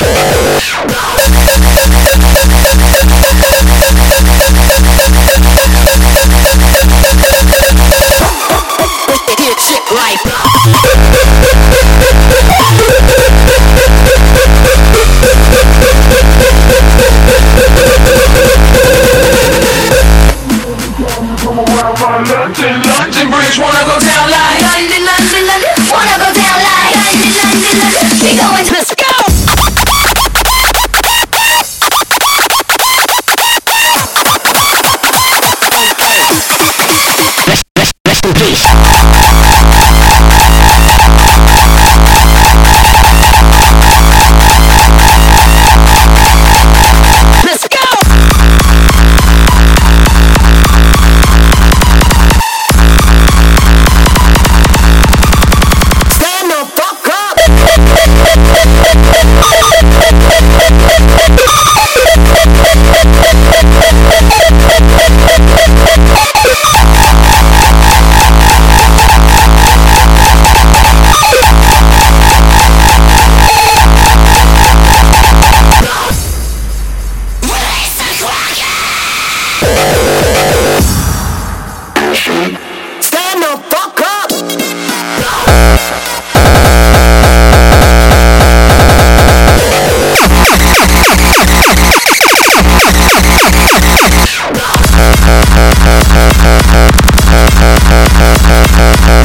Yeah.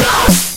No.